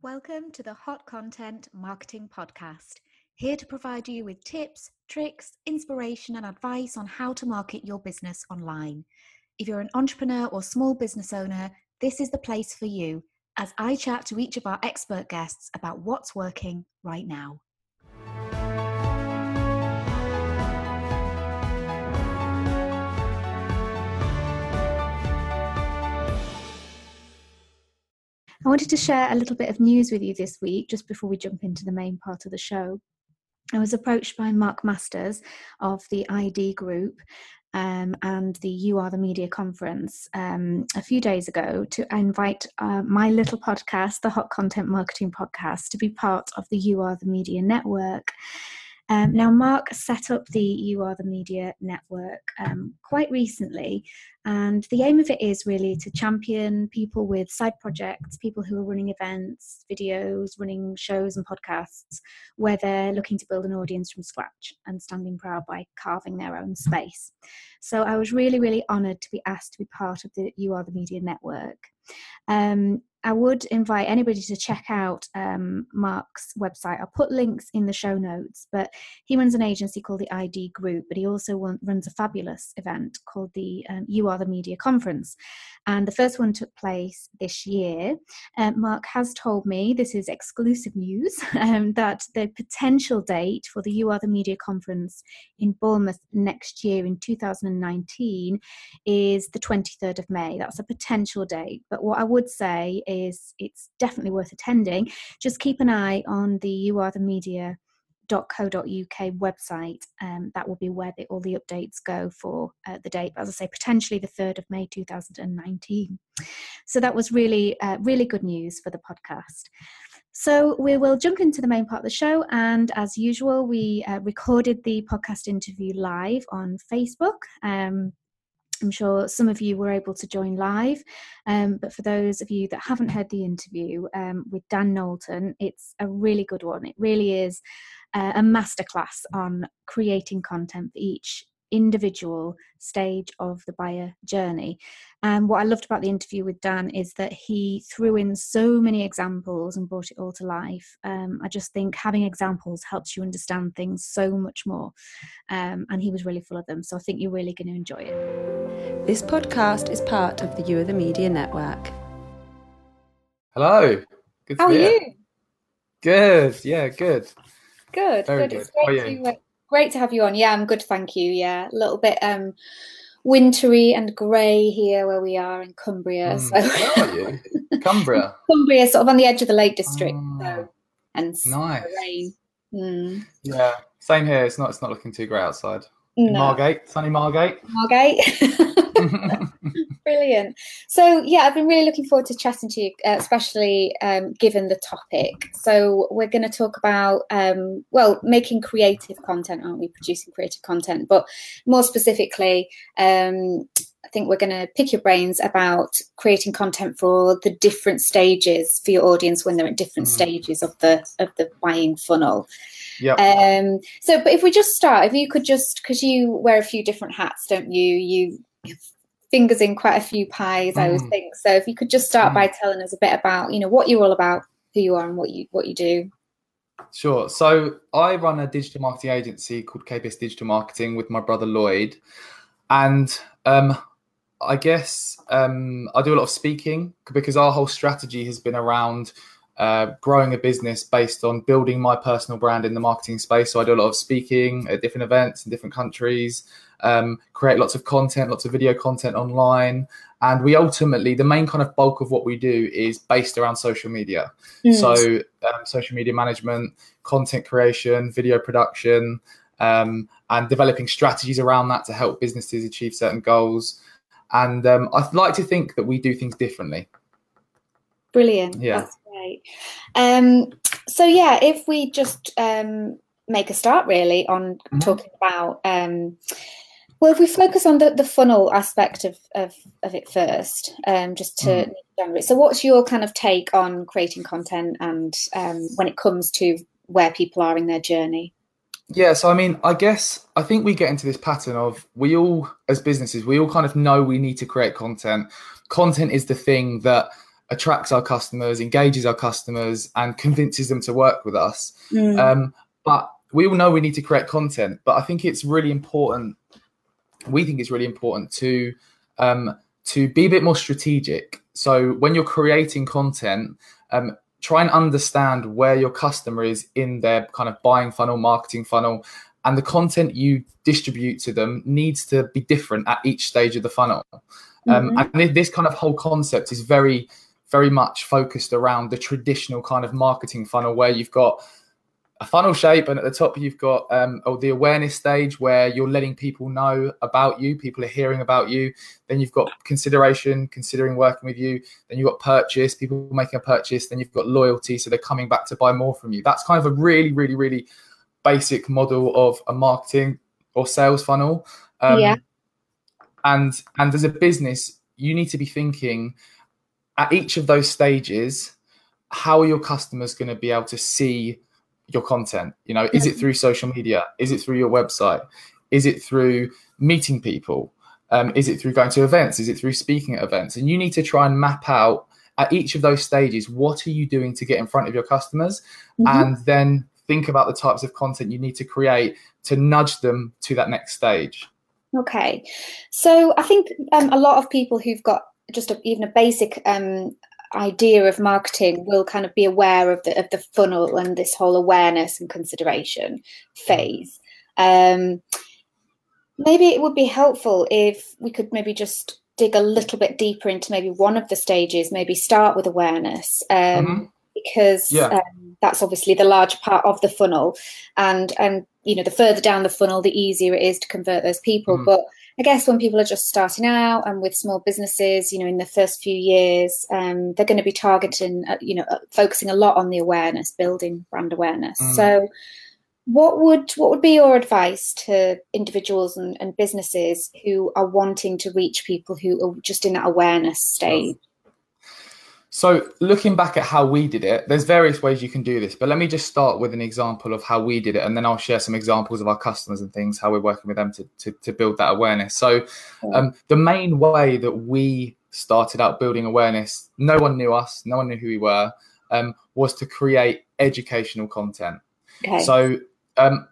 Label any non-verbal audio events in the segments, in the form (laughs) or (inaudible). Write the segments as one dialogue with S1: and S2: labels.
S1: Welcome to the Hot Content Marketing Podcast, here to provide you with tips, tricks, inspiration, and advice on how to market your business online. If you're an entrepreneur or small business owner, this is the place for you as I chat to each of our expert guests about what's working right now. I wanted to share a little bit of news with you this week, just before we jump into the main part of the show. I was approached by Mark Masters of the ID Group um, and the You Are the Media conference um, a few days ago to invite uh, my little podcast, the Hot Content Marketing Podcast, to be part of the You Are the Media network. Um, now, Mark set up the You Are the Media network um, quite recently, and the aim of it is really to champion people with side projects, people who are running events, videos, running shows and podcasts, where they're looking to build an audience from scratch and standing proud by carving their own space. So I was really, really honoured to be asked to be part of the You Are the Media network. Um, I would invite anybody to check out um, Mark's website. I'll put links in the show notes, but he runs an agency called the ID Group, but he also runs a fabulous event called the um, You Are the Media Conference. And the first one took place this year. Uh, Mark has told me, this is exclusive news, (laughs) um, that the potential date for the You Are the Media Conference in Bournemouth next year in 2019 is the 23rd of May. That's a potential date. But what I would say is it's definitely worth attending. Just keep an eye on the You Are the Media .co.uk website. Um, that will be where the, all the updates go for uh, the date. As I say, potentially the 3rd of May 2019. So that was really, uh, really good news for the podcast. So we will jump into the main part of the show. And as usual, we uh, recorded the podcast interview live on Facebook. Um, I'm sure some of you were able to join live, um, but for those of you that haven't heard the interview um, with Dan Knowlton, it's a really good one. It really is uh, a masterclass on creating content for each individual stage of the buyer journey. And what I loved about the interview with Dan is that he threw in so many examples and brought it all to life. Um, I just think having examples helps you understand things so much more. Um, and he was really full of them. So I think you're really going to enjoy it.
S2: This podcast is part of the You Are the Media Network.
S3: Hello.
S1: Good How are you?
S3: Good. Yeah, good.
S1: Good. Very good. good. It's great to, uh, great to have you on. Yeah, I'm good, thank you. Yeah, a little bit um wintry and grey here where we are in Cumbria. Mm.
S3: So where are you? (laughs) Cumbria.
S1: Cumbria, sort of on the edge of the Lake District. Oh, so, and
S3: nice. Rain. Mm. Yeah, same here. It's not. It's not looking too great outside. No. Margate, sunny Margate.
S1: Margate. (laughs) (laughs) Brilliant. So, yeah, I've been really looking forward to chatting to you, uh, especially um, given the topic. So, we're going to talk about, um, well, making creative content, aren't we? Producing creative content. But more specifically, um, I think we're going to pick your brains about creating content for the different stages for your audience when they're at different mm. stages of the of the buying funnel.
S3: Yeah.
S1: Um, so, but if we just start, if you could just, because you wear a few different hats, don't you? You fingers in quite a few pies, mm. I would mm. think. So if you could just start mm. by telling us a bit about, you know, what you're all about, who you are, and what you what you do.
S3: Sure. So I run a digital marketing agency called KBS Digital Marketing with my brother Lloyd, and um, I guess um, I do a lot of speaking because our whole strategy has been around uh, growing a business based on building my personal brand in the marketing space. So I do a lot of speaking at different events in different countries, um, create lots of content, lots of video content online. And we ultimately, the main kind of bulk of what we do is based around social media. Mm. So, um, social media management, content creation, video production, um, and developing strategies around that to help businesses achieve certain goals. And um, I'd like to think that we do things differently.
S1: Brilliant. Yeah. That's great. Um, so yeah, if we just um, make a start really on mm-hmm. talking about um, well, if we focus on the, the funnel aspect of, of, of it first, um, just to mm. so what's your kind of take on creating content and um, when it comes to where people are in their journey?
S3: Yeah, so I mean, I guess I think we get into this pattern of we all, as businesses, we all kind of know we need to create content. Content is the thing that attracts our customers, engages our customers, and convinces them to work with us. Mm. Um, but we all know we need to create content. But I think it's really important. We think it's really important to um, to be a bit more strategic. So when you're creating content, um, try and understand where your customer is in their kind of buying funnel, marketing funnel, and the content you distribute to them needs to be different at each stage of the funnel. Um, mm-hmm. and this kind of whole concept is very, very much focused around the traditional kind of marketing funnel where you've got a funnel shape, and at the top you've got um, oh, the awareness stage where you're letting people know about you. People are hearing about you. Then you've got consideration, considering working with you. Then you've got purchase, people making a purchase. Then you've got loyalty, so they're coming back to buy more from you. That's kind of a really, really, really basic model of a marketing or sales funnel.
S1: Um, yeah.
S3: And and as a business, you need to be thinking at each of those stages, how are your customers going to be able to see your content? You know, is it through social media? Is it through your website? Is it through meeting people? Um, is it through going to events? Is it through speaking at events? And you need to try and map out at each of those stages what are you doing to get in front of your customers, mm-hmm. and then think about the types of content you need to create to nudge them to that next stage.
S1: Okay, so I think um, a lot of people who've got just a, even a basic um, idea of marketing will kind of be aware of the of the funnel and this whole awareness and consideration phase. Um, maybe it would be helpful if we could maybe just dig a little bit deeper into maybe one of the stages. Maybe start with awareness. Um, mm-hmm. Because yeah. um, that's obviously the large part of the funnel, and and you know the further down the funnel, the easier it is to convert those people. Mm. But I guess when people are just starting out and with small businesses, you know, in the first few years, um, they're going to be targeting, uh, you know, uh, focusing a lot on the awareness, building brand awareness. Mm. So, what would what would be your advice to individuals and, and, businesses who are wanting to reach people who are just in that awareness stage?
S3: So, looking back at how we did it, there's various ways you can do this, but let me just start with an example of how we did it, and then I'll share some examples of our customers and things, how we're working with them to, to, to build that awareness. So, um, the main way that we started out building awareness, no one knew us, no one knew who we were, um, was to create educational content. Okay. So, um,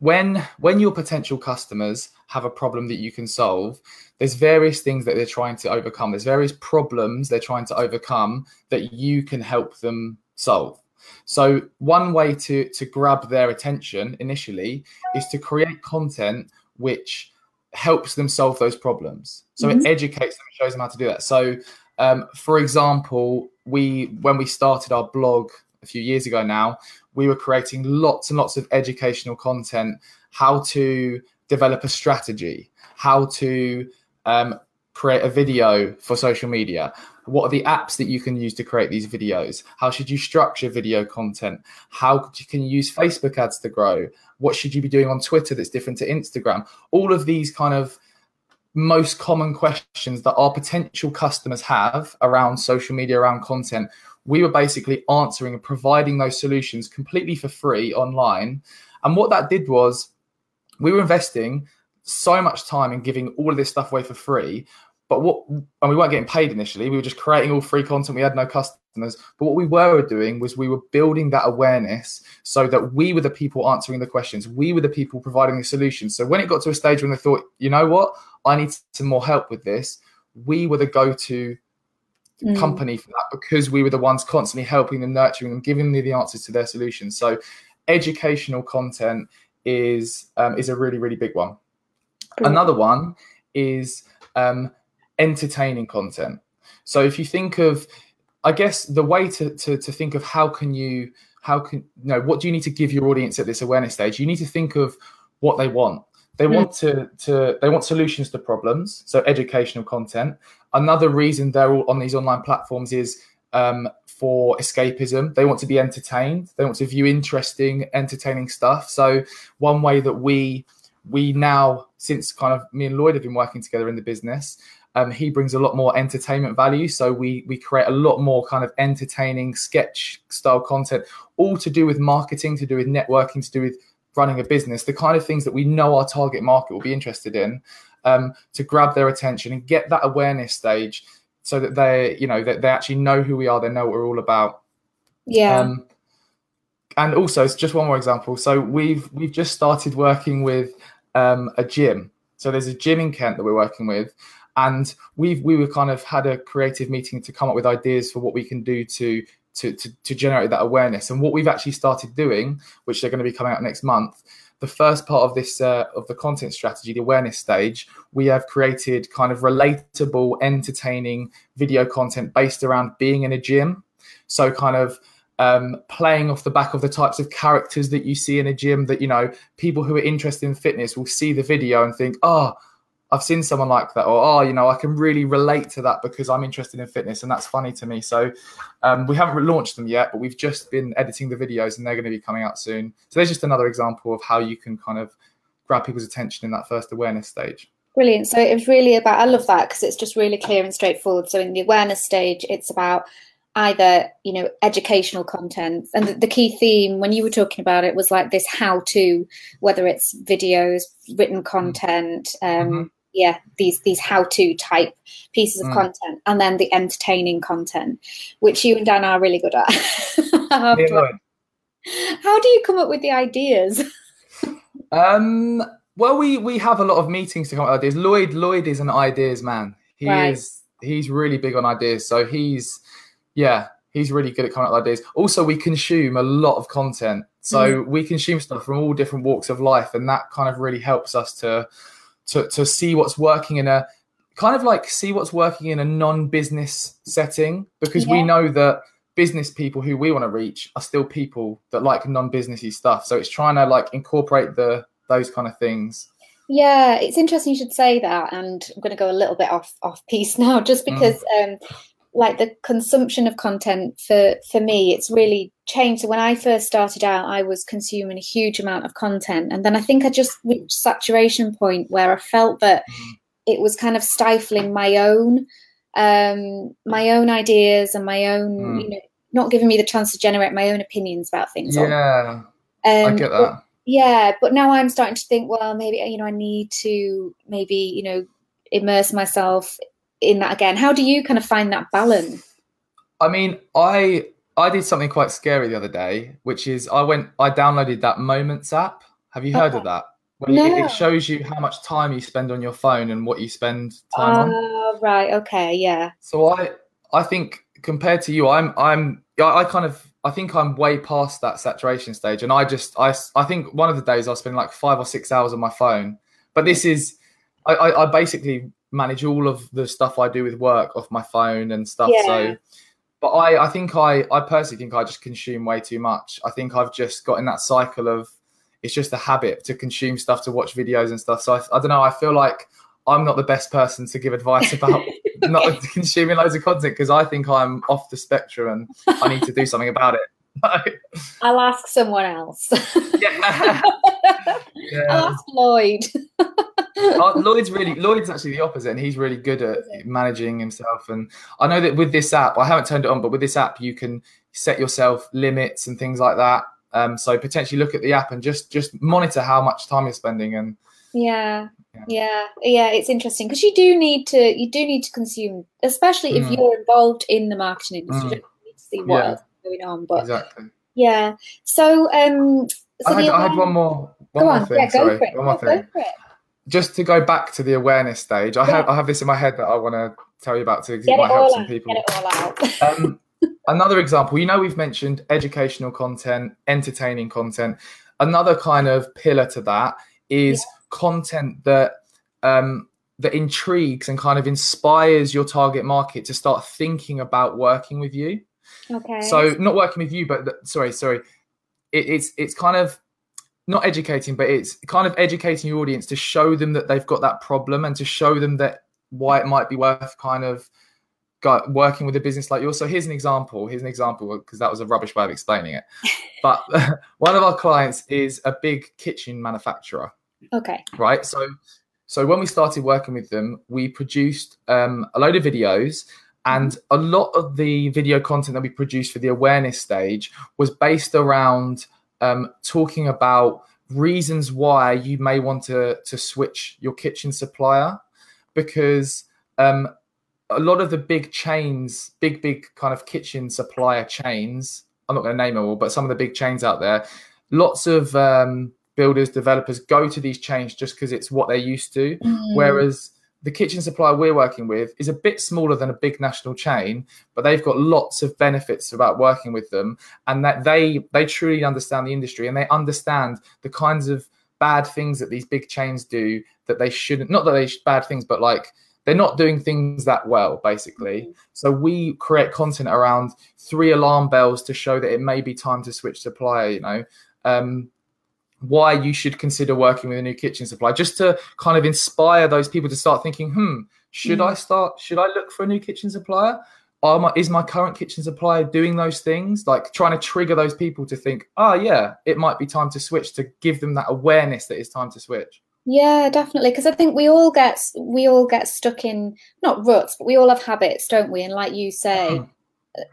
S3: when when your potential customers have a problem that you can solve there's various things that they're trying to overcome. There's various problems they're trying to overcome that you can help them solve. So one way to to grab their attention initially is to create content which helps them solve those problems. So mm-hmm. it educates them shows them how to do that. So um, for example we when we started our blog a few years ago now we were creating lots and lots of educational content how to develop a strategy how to um, create a video for social media. What are the apps that you can use to create these videos? How should you structure video content? How can you use facebook ads to grow? What should you be doing on twitter that's different to instagram? All of these kind of most common questions that our potential customers have around social media around content we were basically answering and providing those solutions completely for free online and what that did was we were investing so much time in giving all of this stuff away for free. But what, and we weren't getting paid initially, we were just creating all free content. We had no customers. But what we were doing was we were building that awareness so that we were the people answering the questions. We were the people providing the solutions. So when it got to a stage when they thought, you know what, I need some more help with this, we were the go to mm. company for that because we were the ones constantly helping them, nurturing them, giving them the answers to their solutions. So educational content is um, is a really really big one. Another one is um, entertaining content. So if you think of, I guess the way to, to, to think of how can you, how can, you know, what do you need to give your audience at this awareness stage? You need to think of what they want. They mm. want to, to, they want solutions to problems. So educational content. Another reason they're all on these online platforms is um, for escapism. They want to be entertained. They want to view interesting, entertaining stuff. So one way that we we now, since kind of me and Lloyd have been working together in the business, um, he brings a lot more entertainment value. So we we create a lot more kind of entertaining sketch style content, all to do with marketing, to do with networking, to do with running a business, the kind of things that we know our target market will be interested in, um, to grab their attention and get that awareness stage so that they you know that they actually know who we are they know what we're all about.
S4: Yeah.
S3: um, and also it's just one more example. So we've we've just started working with um, a gym. So there's a gym in kent that we're working with and we've we were kind of had a creative meeting to come up with ideas for what we can do to to to, to generate that awareness. And what we've actually started doing which they're going to be coming out next month the first part of this uh, of the content strategy the awareness stage we have created kind of relatable entertaining video content based around being in a gym. So kind of um, playing off the back of the types of characters that you see in a gym that you know people who are interested in fitness will see the video and think oh i've seen someone like that or oh you know i can really relate to that because i'm interested in fitness and that's funny to me so um, we haven't launched them yet but we've just been editing the videos and they're going to be coming out soon so there's just another example of how you can kind of grab people's attention in that first awareness stage
S1: Brilliant. So it was really about, I love that because it's just really clear and straightforward. So in the awareness stage, it's about either, you know, educational content. And the, the key theme when you were talking about it was like this how to, whether it's videos, written content, um,
S3: Mhm.
S1: Yeah, these these how to type pieces of
S3: Mm.
S1: content, and then the entertaining content, which you and Dan are really good at. (laughs)
S3: Yeah,
S1: How do you come up with the ideas?
S3: Um, well, we we have a lot of meetings to come up with ideas. Lloyd Lloyd is an ideas man. He
S1: Right.
S3: is he's really big on ideas. So he's yeah, he's really good at coming up with ideas. Also, we consume a lot of content. So we consume stuff from all different walks of life, and that kind of really helps us to to to see what's working in a kind of like see what's working in a non-business setting because we know that business people who we want to reach are still people that like non-businessy stuff. So it's trying to like incorporate the those kind of things.
S1: Yeah, it's interesting you should say that, and I'm going to go a little bit off off piece (laughs) now, just because, um, like the consumption of content for for me, it's really changed. So when I first started out, I was consuming a huge amount of content, and then I think I just reached saturation point where I felt that
S3: Mhm.
S1: it was kind of stifling my own um my own ideas and my own
S3: Mm.
S1: you know not giving me the chance to generate my own opinions about things
S3: yeah
S1: um,
S3: i get
S1: but-
S3: that
S1: yeah but now i'm starting to think well maybe you know i need to maybe you know immerse myself in that again? How do you kind of find that balance?
S3: I mean i i did something quite scary the other day which is i went i downloaded that moments app. Have you heard of that? You-
S1: No.
S3: it shows you how much time you spend on your phone and what you spend time on.
S1: Oh right. Okay. Yeah.
S3: So I I think compared to you, I'm I'm I I kind of I think I'm way past that saturation stage, and I just I I think one of the days I'll spend like five or six hours on my phone. But this is I I, I basically manage all of the stuff I do with work off my phone and stuff.
S1: Yeah.
S3: So. But I, I think I, I personally think I just consume way too much. I think I've just got in that cycle of it's just a habit to consume stuff, to watch videos and stuff. So I, I don't know. I feel like I'm not the best person to give advice about (laughs) (laughs) not consuming loads of content because I think I'm off the spectrum and I need to do (laughs) something about it.
S1: i'll ask someone else
S3: yeah.
S1: i'll ask lloyd (laughs)
S3: Uh, Lloyd's really Lloyd's actually the opposite, and he's really good at managing himself. And I know that with this app, I haven't turned it on, but with this app, you can set yourself limits and things like that. Um, so potentially look at the app and just just monitor how much time you're spending. And
S1: yeah
S3: Yeah.
S1: yeah yeah it's interesting because you do need to you do need to consume especially if
S3: Mm.
S1: you're involved in the marketing industry
S3: Mm.
S1: you need to see what
S3: Yeah.
S1: else is going on but
S3: exactly.
S1: yeah so um so
S3: I had, I had one more one
S1: go
S3: more
S1: on
S3: thing.
S1: yeah go
S3: sorry,
S1: for it
S3: one more
S1: No,
S3: thing.
S1: go for it
S3: Just to go back to the awareness stage, I have I have this in my head that I want to tell you about to
S1: get
S3: might
S1: it
S3: help some
S1: out
S3: people.
S1: get it all out (laughs)
S3: um, another example, you know, we've mentioned educational content, entertaining content. Another kind of pillar to that is content that um, that intrigues and kind of inspires your target market to start thinking about working with you.
S1: okay
S3: So not working with you, but sorry, sorry, it, it's it's kind of not educating, but it's kind of educating your audience to show them that they've got that problem and to show them that why it might be worth kind of go, working with a business like yours. So here's an example. Here's an example because that was a rubbish way of explaining it. (laughs) But (laughs) one of our clients is a big kitchen manufacturer
S1: okay
S3: right so so when we started working with them we produced um, a load of videos and a lot of the video content that we produced for the awareness stage was based around um, talking about reasons why you may want to to switch your kitchen supplier because um, a lot of the big chains, big big kind of kitchen supplier chains. I'm not going to name them all, but some of the big chains out there, lots of um, builders, developers go to these chains just because it's what they're used to.
S1: Mm.
S3: Whereas the kitchen supplier we're working with is a bit smaller than a big national chain, but they've got lots of benefits about working with them, and that they they truly understand the industry and they understand the kinds of bad things that these big chains do that they shouldn't. Not that they sh- bad things, but like they're not doing things that well, basically. So we create content around three alarm bells to show that it may be time to switch supplier. You know. Um, why you should consider working with a new kitchen supply just to kind of inspire those people to start thinking hmm should
S1: Mm.
S3: i start should i look for a new kitchen supplier Are my, is my current kitchen supplier doing those things like trying to trigger those people to think oh yeah it might be time to switch to give them that awareness that it's time to switch
S1: Yeah, definitely. Because I think we all get we all get stuck in not ruts, but we all have habits, don't we? And like you say,
S3: Mhm.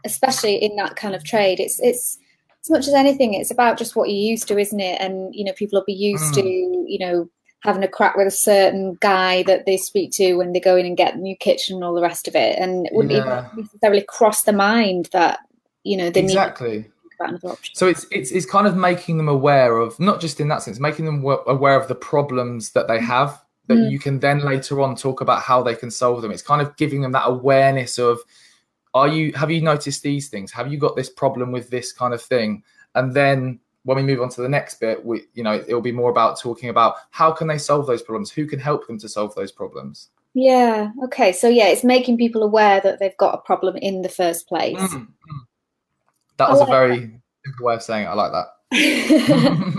S1: especially in that kind of trade, it's it's as much as anything, it's about just what you're used to, isn't it? And you know, people will be used to you know having a crack with a certain guy that they speak to when they go in and get the new kitchen and all the rest of it, and it wouldn't
S3: Yeah.
S1: even necessarily cross the mind that you know they
S3: exactly
S1: need to about another option.
S3: So it's it's it's kind of making them aware of not just in that sense, making them wa- aware of the problems that they have that
S1: Mm.
S3: you can then later on talk about how they can solve them. It's kind of giving them that awareness of are you have you noticed these things? Have you got this problem with this kind of thing? And then when we move on to the next bit, we you know it'll be more about talking about how can they solve those problems? Who can help them to solve those problems?
S1: Yeah. Okay. So yeah, it's making people aware that they've got a problem in the first place.
S3: Mm, mm. That was a
S1: like
S3: very simple way of saying it. I like that. (laughs) (laughs)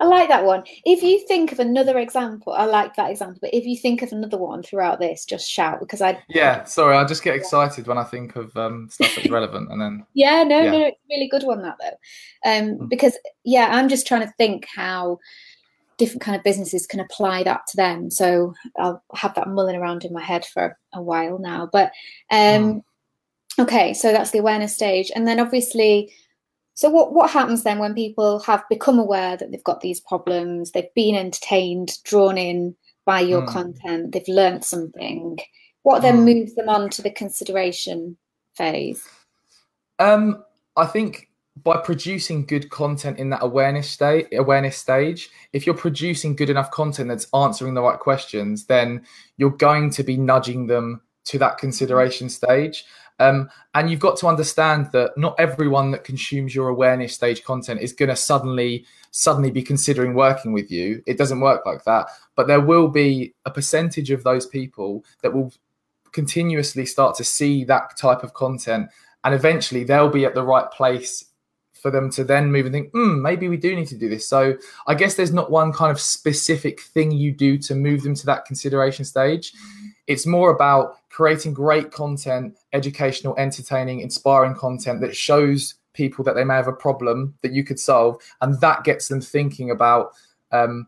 S1: I like that one. If you think of another example, I like that example. But if you think of another one throughout this, just shout because I.
S3: Yeah, sorry, I just get excited when I think of um, stuff that's relevant, and then (laughs)
S1: Yeah. No.
S3: Yeah.
S1: No. It's a really good one that though, um,
S3: Mm.
S1: because yeah, I'm just trying to think how different kind of businesses can apply that to them. So I'll have that mulling around in my head for a while now. But um, okay, so that's the awareness stage, and then obviously. So what, what happens then when people have become aware that they've got these problems, they've been entertained, drawn in by your
S3: Mm.
S1: content, they've learnt something. What then
S3: Mm.
S1: moves them on to the consideration phase?
S3: Um, I think by producing good content in that awareness state, awareness stage, if you're producing good enough content that's answering the right questions, then you're going to be nudging them to that consideration stage. Um, and you've got to understand that not everyone that consumes your awareness stage content is going to suddenly suddenly be considering working with you. It doesn't work like that. But there will be a percentage of those people that will continuously start to see that type of content and eventually they'll be at the right place for them to then move and think, hmm, maybe we do need to do this. So I guess there's not one kind of specific thing you do to move them to that consideration stage. It's more about creating great content, educational, entertaining, inspiring content that shows people that they may have a problem that you could solve, and that gets them thinking about um,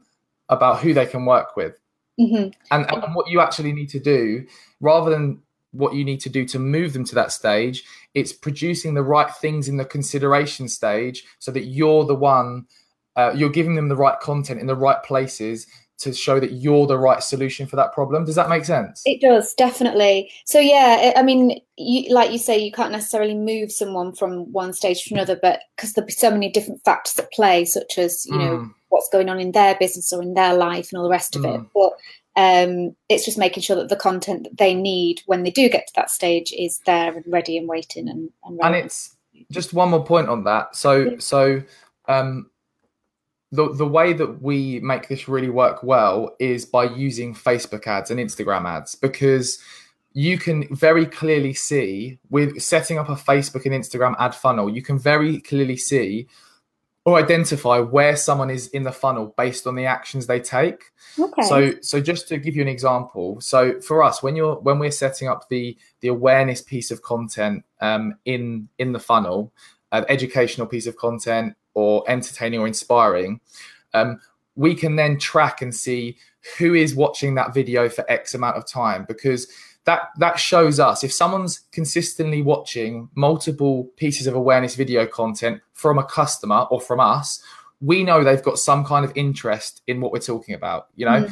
S3: about who they can work with.
S1: Hmm
S3: and, and what you actually need to do rather than what you need to do to move them to that stage it's producing the right things in the consideration stage so that you're the one uh, you're giving them the right content in the right places to show that you're the right solution for that problem does that make sense
S1: It does definitely. So yeah, I I mean, you, like you say, you can't necessarily move someone from one stage to another, but because there'll be so many different factors at play, such as you know
S3: Mm.
S1: what's going on in their business or in their life and all the rest of it.
S3: Mm.
S1: But um, it's just making sure that the content that they need when they do get to that stage is there and ready and waiting and and,
S3: and it's just one more point on that so so um the the way that we make this really work well is by using facebook ads and instagram ads because you can very clearly see with setting up a facebook and instagram ad funnel you can very clearly see or identify where someone is in the funnel based on the actions they take
S1: okay.
S3: so so just to give you an example, so for us, when you're when we're setting up the the awareness piece of content um, in in the funnel, an educational piece of content or entertaining or inspiring, um, we can then track and see who is watching that video for X amount of time because that that shows us if someone's consistently watching multiple pieces of awareness video content from a customer or from us we know they've got some kind of interest in what we're talking about you know?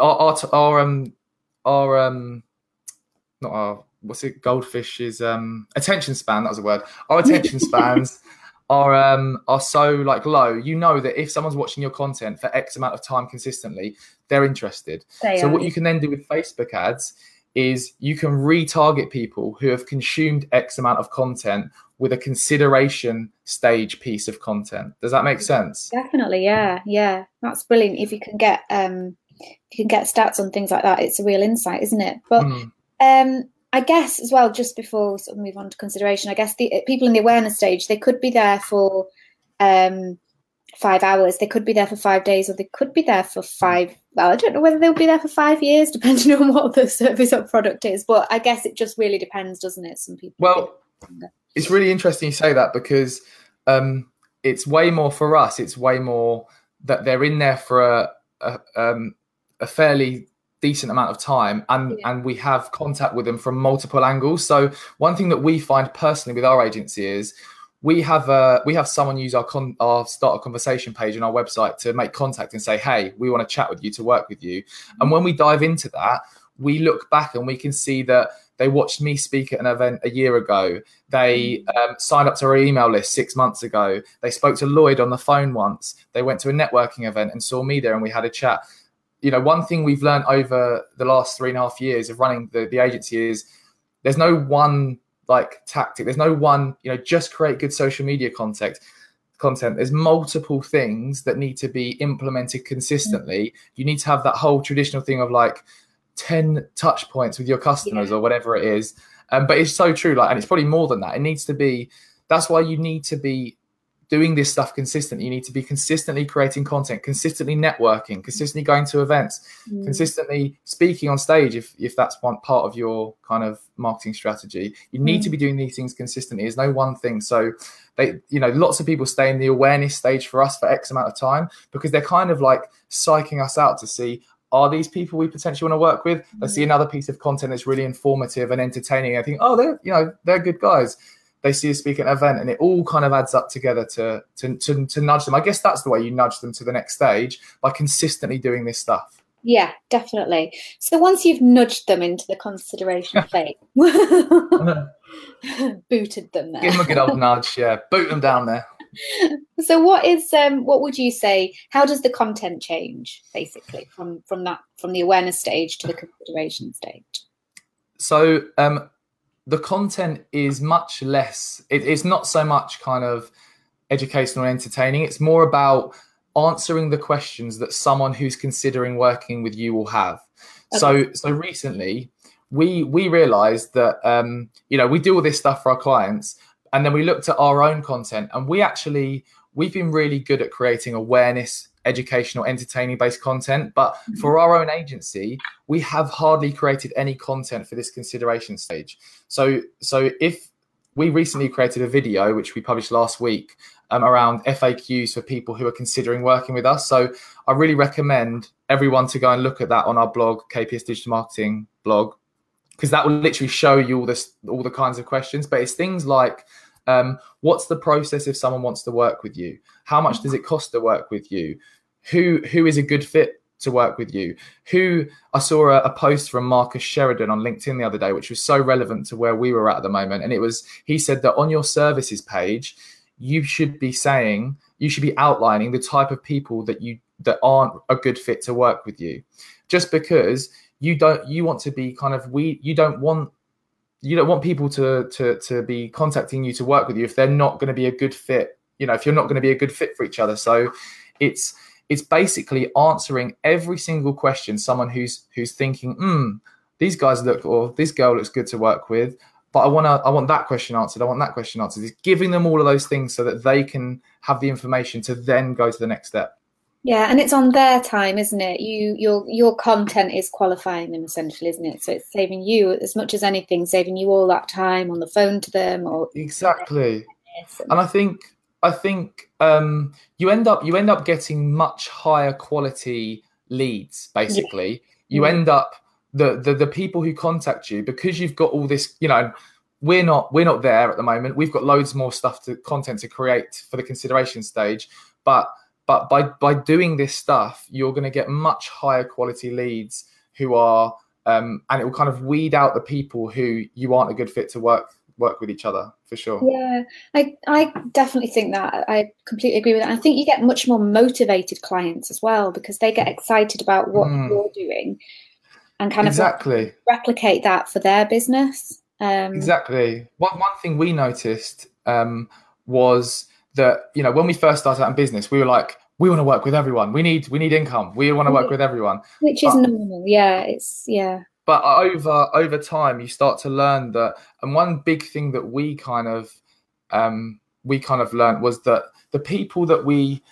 S3: Our our, our um our um not our what's it goldfish is um attention span that was a word our attention (laughs) spans are um are so like low you know that if someone's watching your content for x amount of time consistently they're interested
S1: They
S3: so
S1: are.
S3: what you can then do with facebook ads is you can retarget people who have consumed x amount of content with a consideration stage piece of content does that make sense
S1: Definitely, yeah, yeah. That's brilliant. If you can get um if you can get stats on things like that, it's a real insight, isn't it? But
S3: Mm.
S1: um I guess as well, just before we sort of move on to consideration, I guess the uh, people in the awareness stage, they could be there for um five hours, they could be there for five days, or they could be there for five well, I don't know whether they'll be there for five years, (laughs) depending on what the service or product is. But I guess it just really depends, doesn't it? Some people
S3: Well, it's really interesting you say that because um, it's way more for us. It's way more that they're in there for a a, um, a fairly decent amount of time, and
S1: Yeah.
S3: and we have contact with them from multiple angles. So one thing that we find personally with our agency is we have a we have someone use our con, our start a conversation page on our website to make contact and say, hey, we want to chat with you to work with you. Mm-hmm. And when we dive into that, we look back and we can see that they watched me speak at an event a year ago. They mm-hmm. um, signed up to our email list six months ago. They spoke to Lloyd on the phone once. They went to a networking event and saw me there, and we had a chat. You know, one thing we've learned over the last three and a half years of running the, the agency is there's no one like tactic. There's no one, you know, just create good social media content. Content. There's multiple things that need to be implemented consistently. You need to have that whole traditional thing of like 10 touch points with your customers
S1: Yeah.
S3: or whatever it is. Um, but it's so true, like, and it's probably more than that. It needs to be. That's why you need to be doing this stuff consistently. You need to be consistently creating content, consistently networking, consistently going to events,
S1: Mm.
S3: consistently speaking on stage. If if that's one part of your kind of marketing strategy, you need to be doing these things consistently. There's no one thing. So they, you know, lots of people stay in the awareness stage for us for X amount of time because they're kind of like psyching us out to see are these people we potentially want to work with? They see another piece of content that's really informative and entertaining. I think, oh, they're you know they're good guys. They see you speak at an event, and it all kind of adds up together to to to, to nudge them. I guess that's the way you nudge them to the next stage by consistently doing this stuff.
S1: Yeah, definitely. So once you've nudged them into the consideration (laughs) phase, (laughs) booted them there.
S3: Give them a good old (laughs) nudge, yeah, boot them down there.
S1: So what is um what would you say? How does the content change basically from from that from the awareness stage to the consideration stage?
S3: So um, the content is much less. It, it's not so much kind of educational and entertaining. It's more about answering the questions that someone who's considering working with you will have. So so recently we we realized that um, you know we do all this stuff for our clients and then we looked at our own content and we actually we've been really good at creating awareness educational entertaining based content but for our own agency we have hardly created any content for this consideration stage. So so if we recently created a video which we published last week um, around faqs for people who are considering working with us so i really recommend everyone to go and look at that on our blog kbs digital marketing blog because that will literally show you all this all the kinds of questions. But it's things like um, what's the process if someone wants to work with you? How much does it cost to work with you who who is a good fit to work with you? Who i saw a, a post from marcus sheridan on linkedin the other day which was so relevant to where we were at at the moment. And it was he said that on your services page you should be saying you should be outlining the type of people that you that aren't a good fit to work with you. Just because you don't you want to be kind of we you don't want you don't want people to to to be contacting you to work with you if they're not going to be a good fit you know if you're not going to be a good fit for each other. So it's it's basically answering every single question someone who's who's thinking hmm these guys look or this girl looks good to work with but i want to i want that question answered i want that question answered it's giving them all of those things so that they can have the information to then go to the next step
S1: Yeah, and it's on their time, isn't it? You your your content is qualifying them essentially, isn't it? So it's saving you as much as anything, saving you all that time on the phone to them or
S3: exactly and I think I think um, you end up you end up getting much higher quality leads. Basically, you
S1: Mm.
S3: end up the, the the people who contact you because you've got all this. You know, we're not we're not there at the moment. We've got loads more stuff to content to create for the consideration stage, but but by by doing this stuff, you're going to get much higher quality leads who are um, and it will kind of weed out the people who you aren't a good fit to work work with each other for sure.
S1: Yeah, I I definitely think that I completely agree with that. I think you get much more motivated clients as well because they get excited about what mm. you're doing and kind
S3: exactly.
S1: of replicate that for their business. Um,
S3: exactly. One one thing we noticed um, was that you know when we first started out in business, we were like, we want to work with everyone. We need we need income. We want to work with everyone.
S1: Which is but, normal. Yeah, it's yeah.
S3: But over over time, you start to learn that, and one big thing that we kind of um, we kind of learned was that the people that we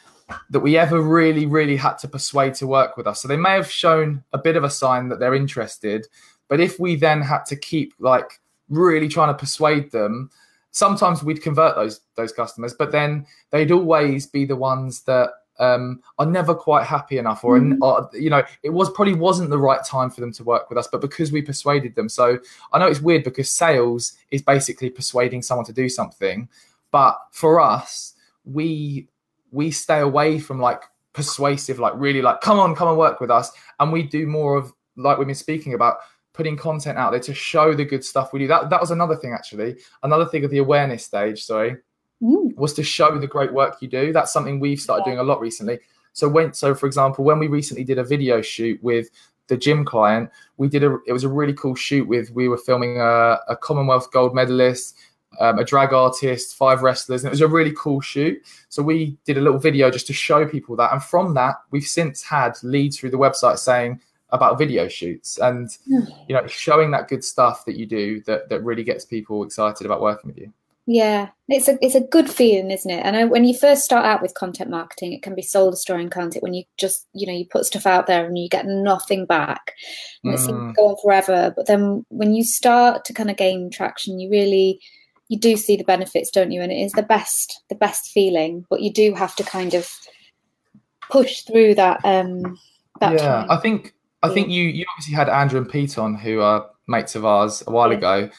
S3: that we ever really really had to persuade to work with us. So they may have shown a bit of a sign that they're interested, but if we then had to keep like really trying to persuade them sometimes we'd convert those those customers but then they'd always be the ones that um, are never quite happy enough or, mm-hmm. or, you know it was probably wasn't the right time for them to work with us but because we persuaded them so i know it's weird because sales is basically persuading someone to do something but for us we we stay away from like persuasive like really like come on come and work with us and we do more of like we've been speaking about putting content out there to show the good stuff we do. That that was another thing actually. Another thing of the awareness stage, sorry, mm. was to show the great work you do. That's something we've started yeah. doing a lot recently. So when so for example, when we recently did a video shoot with the gym client, we did a it was a really cool shoot with we were filming a, a Commonwealth gold medalist, um, a drag artist, five wrestlers, and it was a really cool shoot. So we did a little video just to show people that, and from that, we've since had leads through the website saying about video shoots and hmm. you know showing that good stuff that you do that that really gets people excited about working with you
S1: yeah it's a it's a good feeling isn't it and when you first start out with content marketing it can be soul destroying can't it when you just you know you put stuff out there and you get nothing back and mm. it seems to mm. go on forever but then when you start to kind of gain traction you really you do see the benefits don't you and it is the best the best feeling but you do have to kind of push through that um that
S3: yeah i think I think you you obviously had Andrew and Pete on, who are mates of ours a while yeah. ago.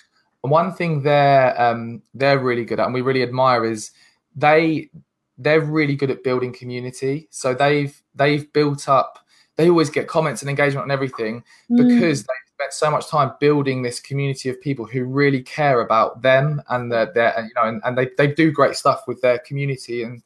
S3: And one thing they're um, they're really good at, and we really admire, is they they're really good at building community. So they've they've built up. They always get comments and engagement on everything mm. because they've spent so much time building this community of people who really care about them and their, their you know and, and they, they do great stuff with their community and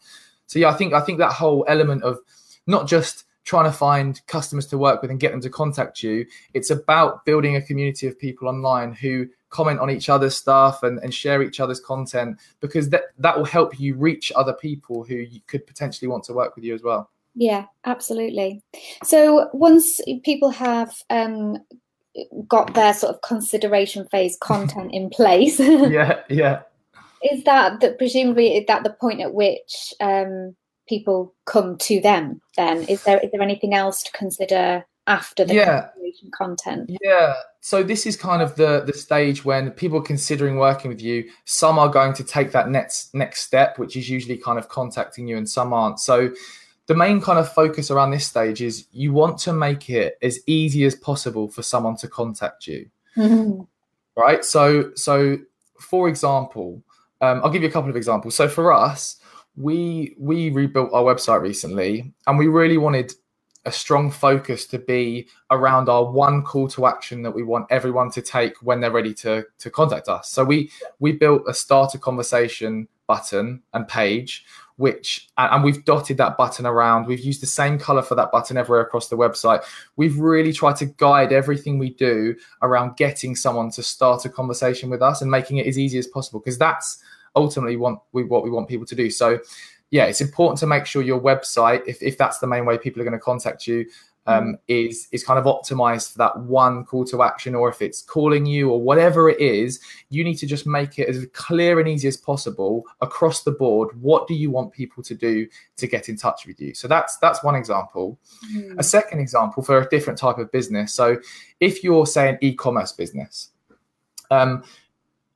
S3: so yeah I think I think that whole element of not just trying to find customers to work with and get them to contact you. It's about building a community of people online who comment on each other's stuff and, and share each other's content because that, that will help you reach other people who could potentially want to work with you as well.
S1: Yeah, absolutely. So once people have um, got their sort of consideration phase (laughs) content in place,
S3: yeah, yeah, (laughs)
S1: is that that presumably is that the point at which um, people come to them then is there is there anything else to consider after the yeah. content?
S3: Yeah. So this is kind of the the stage when people are considering working with you. Some are going to take that next next step which is usually kind of contacting you and some aren't. So the main kind of focus around this stage is you want to make it as easy as possible for someone to contact you. Mm-hmm. right? So so for example um, i'll give you a couple of examples. So for us we we rebuilt our website recently and we really wanted a strong focus to be around our one call to action that we want everyone to take when they're ready to to contact us. So we we built a start a conversation button and page which and we've dotted that button around. We've used the same color for that button everywhere across the website. We've really tried to guide everything we do around getting someone to start a conversation with us and making it as easy as possible because that's ultimately want we what we want people to do. So yeah, it's important to make sure your website, if, if that's the main way people are going to contact you, um, mm. is is kind of optimized for that one call to action, or if it's calling you or whatever it is, you need to just make it as clear and easy as possible across the board. What do you want people to do to get in touch with you? So that's that's one example. Mm. A second example for a different type of business. So if you're say an e-commerce business, um,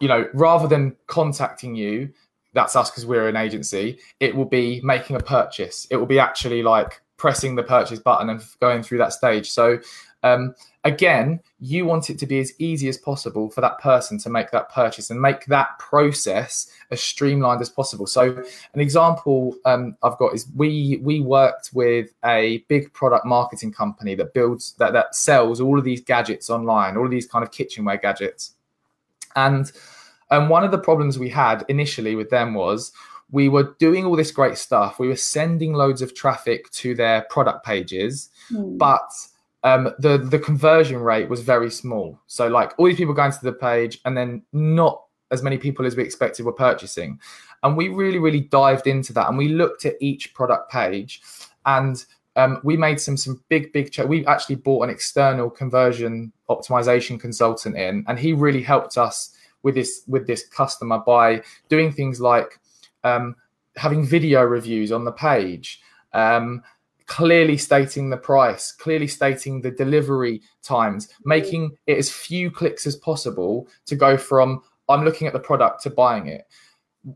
S3: you know, rather than contacting you, that's us because we're an agency, it will be making a purchase. It will be actually like pressing the purchase button and going through that stage. So um, again, you want it to be as easy as possible for that person to make that purchase and make that process as streamlined as possible. So, an example um, I've got is we we worked with a big product marketing company that builds that that sells all of these gadgets online, all of these kind of kitchenware gadgets, and and one of the problems we had initially with them was we were doing all this great stuff. We were sending loads of traffic to their product pages, mm. but um, the the conversion rate was very small. So like all these people going to the page, and then not as many people as we expected were purchasing. And we really really dived into that, and we looked at each product page, and um, we made some some big big. Ch- we actually bought an external conversion optimization consultant in, and he really helped us with this with this customer by doing things like um, having video reviews on the page. Um, clearly stating the price, clearly stating the delivery times, making it as few clicks as possible to go from I'm looking at the product to buying it.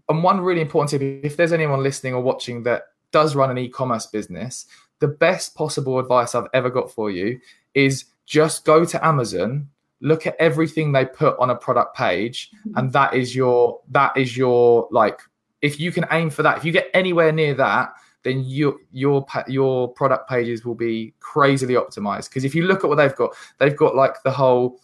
S3: And one really important tip if there's anyone listening or watching that does run an e commerce business, the best possible advice I've ever got for you is just go to Amazon look at everything they put on a product page mm-hmm. and that is your that is your like if you can aim for that if you get anywhere near that then your your your product pages will be crazily optimized. Because if you look at what they've got, they've got like the whole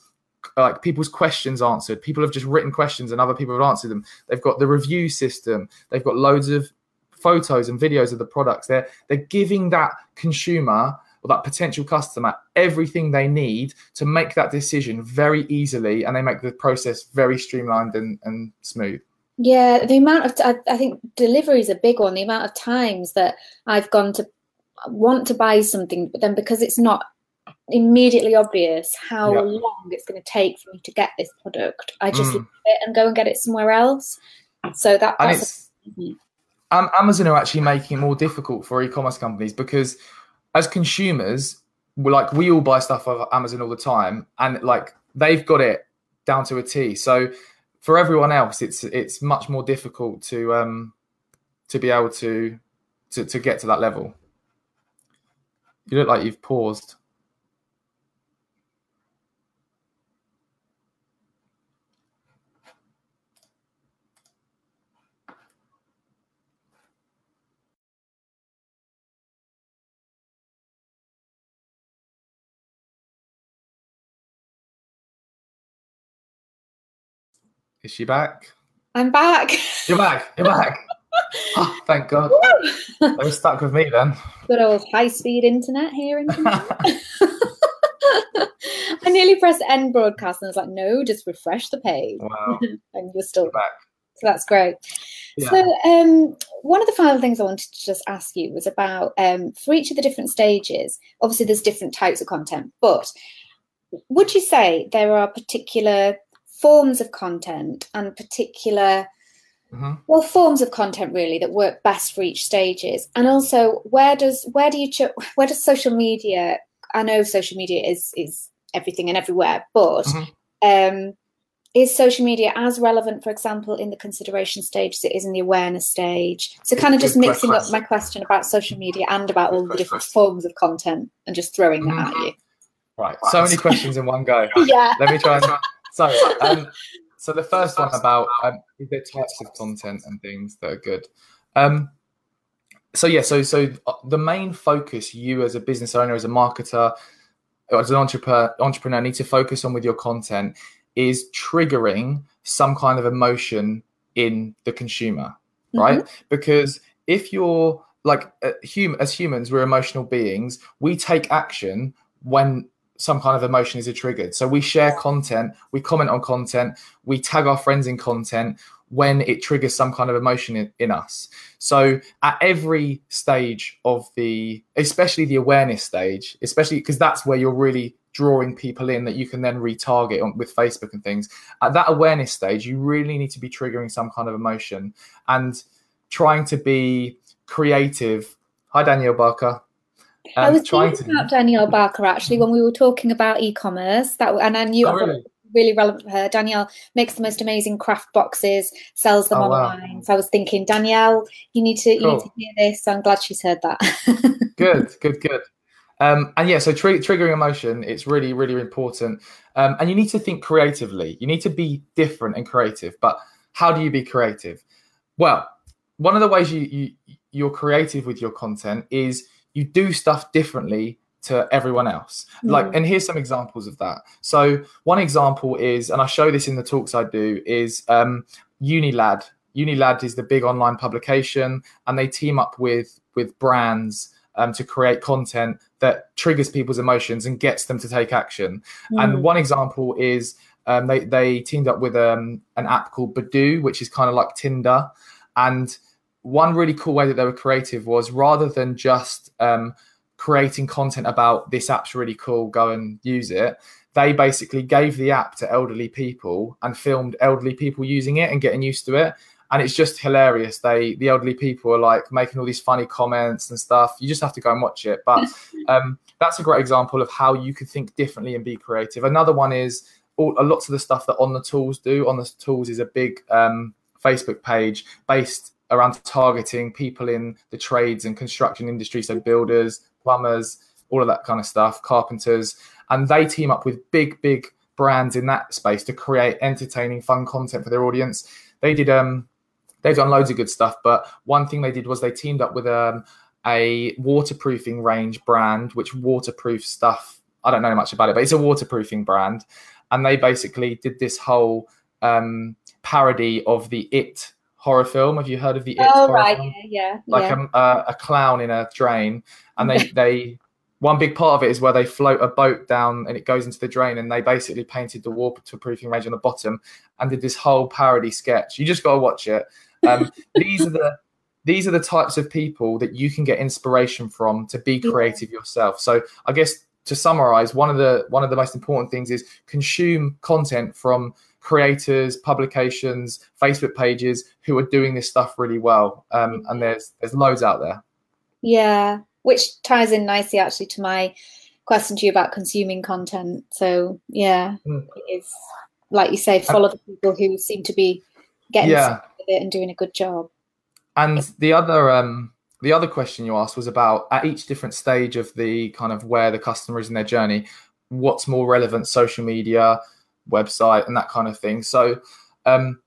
S3: like people's questions answered. People have just written questions and other people have answered them. They've got the review system. They've got loads of photos and videos of the products. They're they're giving that consumer or that potential customer everything they need to make that decision very easily, and they make the process very streamlined and, and smooth.
S1: Yeah, the amount of I, I think delivery is a big one. The amount of times that I've gone to want to buy something, but then because it's not immediately obvious how yep. long it's going to take for me to get this product, I just mm. leave it and go and get it somewhere else. So that
S3: and it's, um, Amazon are actually making it more difficult for e-commerce companies because as consumers, we're like we all buy stuff off Amazon all the time, and like they've got it down to a T. So for everyone else, it's it's much more difficult to um, to be able to, to to get to that level. You look like you've paused. Is she back?
S1: I'm back.
S3: You're back. You're back. oh, (laughs) thank God. they were stuck with me then.
S1: Good old high speed internet here in (laughs) I nearly pressed end broadcast and I was like, no, just refresh the page.
S3: Wow. (laughs)
S1: and you're still back. So that's great. Yeah. So um, one of the final things I wanted to just ask you was about um, for each of the different stages, obviously there's different types of content, but would you say there are particular forms of content and particular mm-hmm. well forms of content really that work best for each stages. And also where does where do you cho- where does social media i know social media is is everything and everywhere but mm-hmm. um is social media as relevant for example in the consideration stage as it is in the awareness stage? So kind of just mixing up my question about social media and about all the different forms of content and just throwing mm-hmm. that at you.
S3: Right so many questions in one go. (laughs)
S1: Yeah.
S3: Let me try and so, (laughs) um, so the first one about um, is there types of content and things that are good. Um, so yeah, so so uh, the main focus you as a business owner, as a marketer, as an entrepreneur, entrepreneur need to focus on with your content is triggering some kind of emotion in the consumer, mm-hmm. right? Because if you're like uh, hum- as humans, we're emotional beings. We take action when some kind of emotion is triggered. So we share content, we comment on content, we tag our friends in content when it triggers some kind of emotion in, in us. So at every stage of the, especially the awareness stage, especially because that's where you're really drawing people in that you can then retarget on, with Facebook and things. At that awareness stage, you really need to be triggering some kind of emotion and trying to be creative. Hi, Danielle Barker.
S1: I was thinking to... about Danielle Barker actually when we were talking about e-commerce. That and I knew oh, really? really relevant for her. Danielle makes the most amazing craft boxes, sells them oh, online. Wow. So I was thinking, Danielle, you need to cool. you need to hear this. So I'm glad she's heard that. (laughs)
S3: good, good, good. Um, and yeah, so tr- triggering emotion, it's really, really important. Um, and you need to think creatively. You need to be different and creative. But how do you be creative? Well, one of the ways you, you you're creative with your content is you do stuff differently to everyone else. Mm. Like, and here's some examples of that. So one example is, and I show this in the talks I do, is um, Unilad. Unilad is the big online publication, and they team up with with brands um, to create content that triggers people's emotions and gets them to take action. Mm. And one example is um, they they teamed up with um, an app called Badoo, which is kind of like Tinder. And one really cool way that they were creative was rather than just um, creating content about this app's really cool, go and use it. They basically gave the app to elderly people and filmed elderly people using it and getting used to it and it's just hilarious. They the elderly people are like making all these funny comments and stuff. You just have to go and watch it. But (laughs) um, that's a great example of how you could think differently and be creative. Another one is all, a lot of the stuff that on the tools do. On the tools is a big um, Facebook page based around targeting people in the trades and construction industry, so builders, plumbers, all of that kind of stuff, carpenters, and they team up with big, big brands in that space to create entertaining, fun content for their audience. They did um they've done loads of good stuff. But one thing they did was they teamed up with um, a waterproofing range brand, which waterproof stuff. I don't know much about it, but it's a waterproofing brand, and they basically did this whole um, parody of the It horror film. Have you heard of the It?
S1: Oh right, film? yeah, yeah.
S3: Like
S1: yeah.
S3: A, a, a clown in a drain, and they (laughs) they one big part of it is where they float a boat down and it goes into the drain and they basically painted the waterproofing range on the bottom and did this whole parody sketch you just got to watch it um, (laughs) these are the these are the types of people that you can get inspiration from to be creative yourself. So I guess to summarize, one of the one of the most important things is consume content from creators, publications, Facebook pages who are doing this stuff really well. Um, and there's there's loads out there.
S1: Yeah, which ties in nicely actually to my question to you about consuming content. So yeah, mm. it's like you say, follow the people who seem to be getting yeah with it and doing a good job.
S3: And the other um, the other question you asked was about at each different stage of the kind of where the customer is in their journey, what's more relevant, social media, website, and that kind of thing. So, um,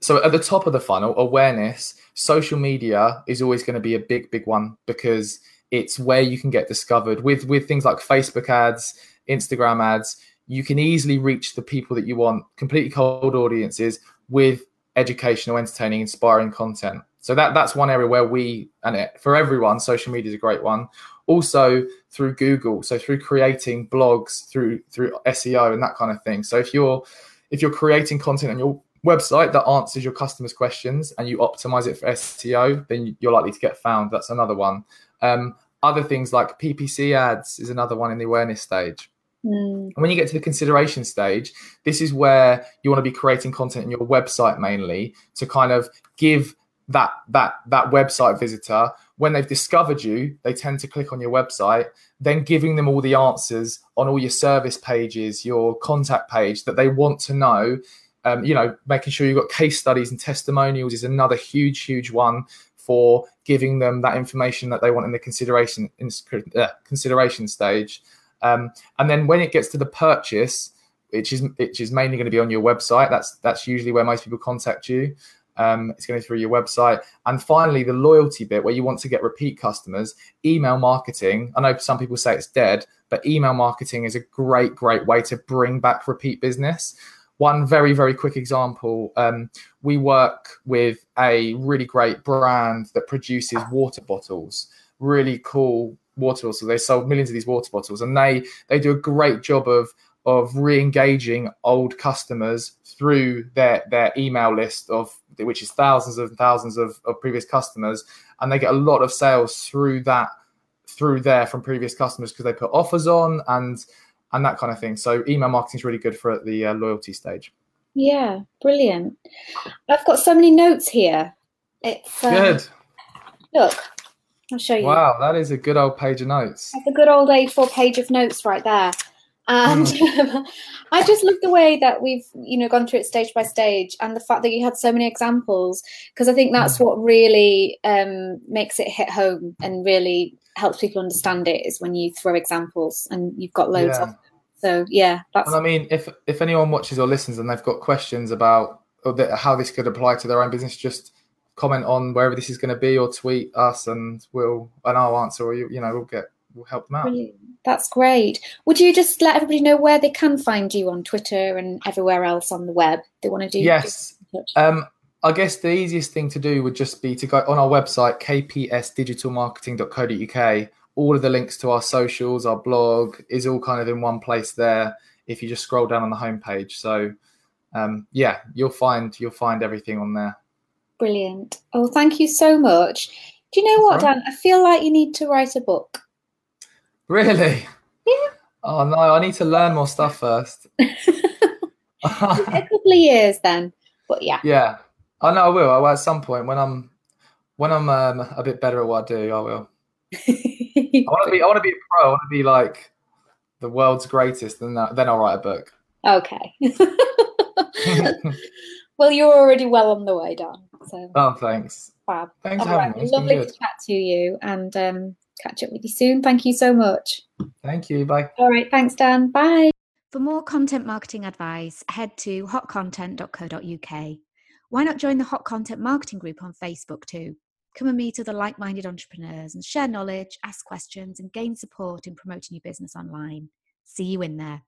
S3: so at the top of the funnel, awareness, social media is always going to be a big, big one because it's where you can get discovered with with things like Facebook ads, Instagram ads. You can easily reach the people that you want, completely cold audiences with educational, entertaining, inspiring content. So that that's one area where we and it for everyone, social media is a great one. Also through Google, so through creating blogs, through through SEO and that kind of thing. So if you're if you're creating content on your website that answers your customers' questions and you optimize it for SEO, then you're likely to get found. That's another one. Um, other things like PPC ads is another one in the awareness stage. Mm. And when you get to the consideration stage, this is where you want to be creating content in your website mainly to kind of give that that that website visitor when they've discovered you they tend to click on your website then giving them all the answers on all your service pages your contact page that they want to know um, you know making sure you've got case studies and testimonials is another huge huge one for giving them that information that they want in the consideration in, uh, consideration stage um, and then when it gets to the purchase, which is which is mainly going to be on your website. That's that's usually where most people contact you. Um, it's going through your website. And finally, the loyalty bit where you want to get repeat customers, email marketing. I know some people say it's dead, but email marketing is a great, great way to bring back repeat business. One very, very quick example um, we work with a really great brand that produces water bottles, really cool water bottles. They sold millions of these water bottles, and they they do a great job of of re-engaging old customers through their their email list of which is thousands and thousands of, of previous customers, and they get a lot of sales through that through there from previous customers because they put offers on and and that kind of thing. So email marketing is really good for the uh, loyalty stage.
S1: Yeah, brilliant. I've got so many notes here. It's um,
S3: good.
S1: Look, I'll show you.
S3: Wow, that is a good old page of notes.
S1: That's a good old A4 page of notes right there. And um, (laughs) I just love the way that we've, you know, gone through it stage by stage, and the fact that you had so many examples, because I think that's what really um, makes it hit home and really helps people understand it is when you throw examples and you've got loads
S3: Yeah.
S1: of them. So yeah, that's
S3: And I mean, if if anyone watches or listens and they've got questions about or that, how this could apply to their own business, just comment on wherever this is going to be, or tweet us, and we'll and I'll answer, or you you know we'll get we'll help them out.
S1: brilliant. That's great. Would you just let everybody know where they can find you on Twitter and everywhere else on the web? They want to do
S3: Yes.
S1: do.
S3: Um, I guess the easiest thing to do would just be to go on our website, kbsdigitalmarketing.co.uk. All of the links to our socials, our blog is all kind of in one place there. If you just scroll down on the homepage, so um, yeah, you'll find you'll find everything on there.
S1: Brilliant. Oh, thank you so much. Do you know what,
S3: That's all
S1: Dan? I feel like you need to write a book.
S3: Really?
S1: Yeah.
S3: Oh no, I need to learn more stuff first. (laughs)
S1: a couple of years then. But yeah.
S3: yeah, I know I will. I will at some point when I'm when I'm um, a bit better at what I do. I will. I want to be. I want to be a pro. I want to be like the world's greatest, and that, then I'll write a book.
S1: okay. (laughs) well, you're already well on the way, Dan. So
S3: oh, thanks.
S1: fab.
S3: Thanks
S1: All
S3: for having me.
S1: Lovely to chat to you and um, catch up with you soon. Thank you so much.
S3: Thank you. Bye.
S1: All right. Thanks, Dan. Bye.
S4: For more content marketing advice, head to hotcontent.co.uk. Why not join the Hot Content Marketing Group on Facebook too? Come and meet other like minded entrepreneurs and share knowledge, ask questions, and gain support in promoting your business online. See you in there.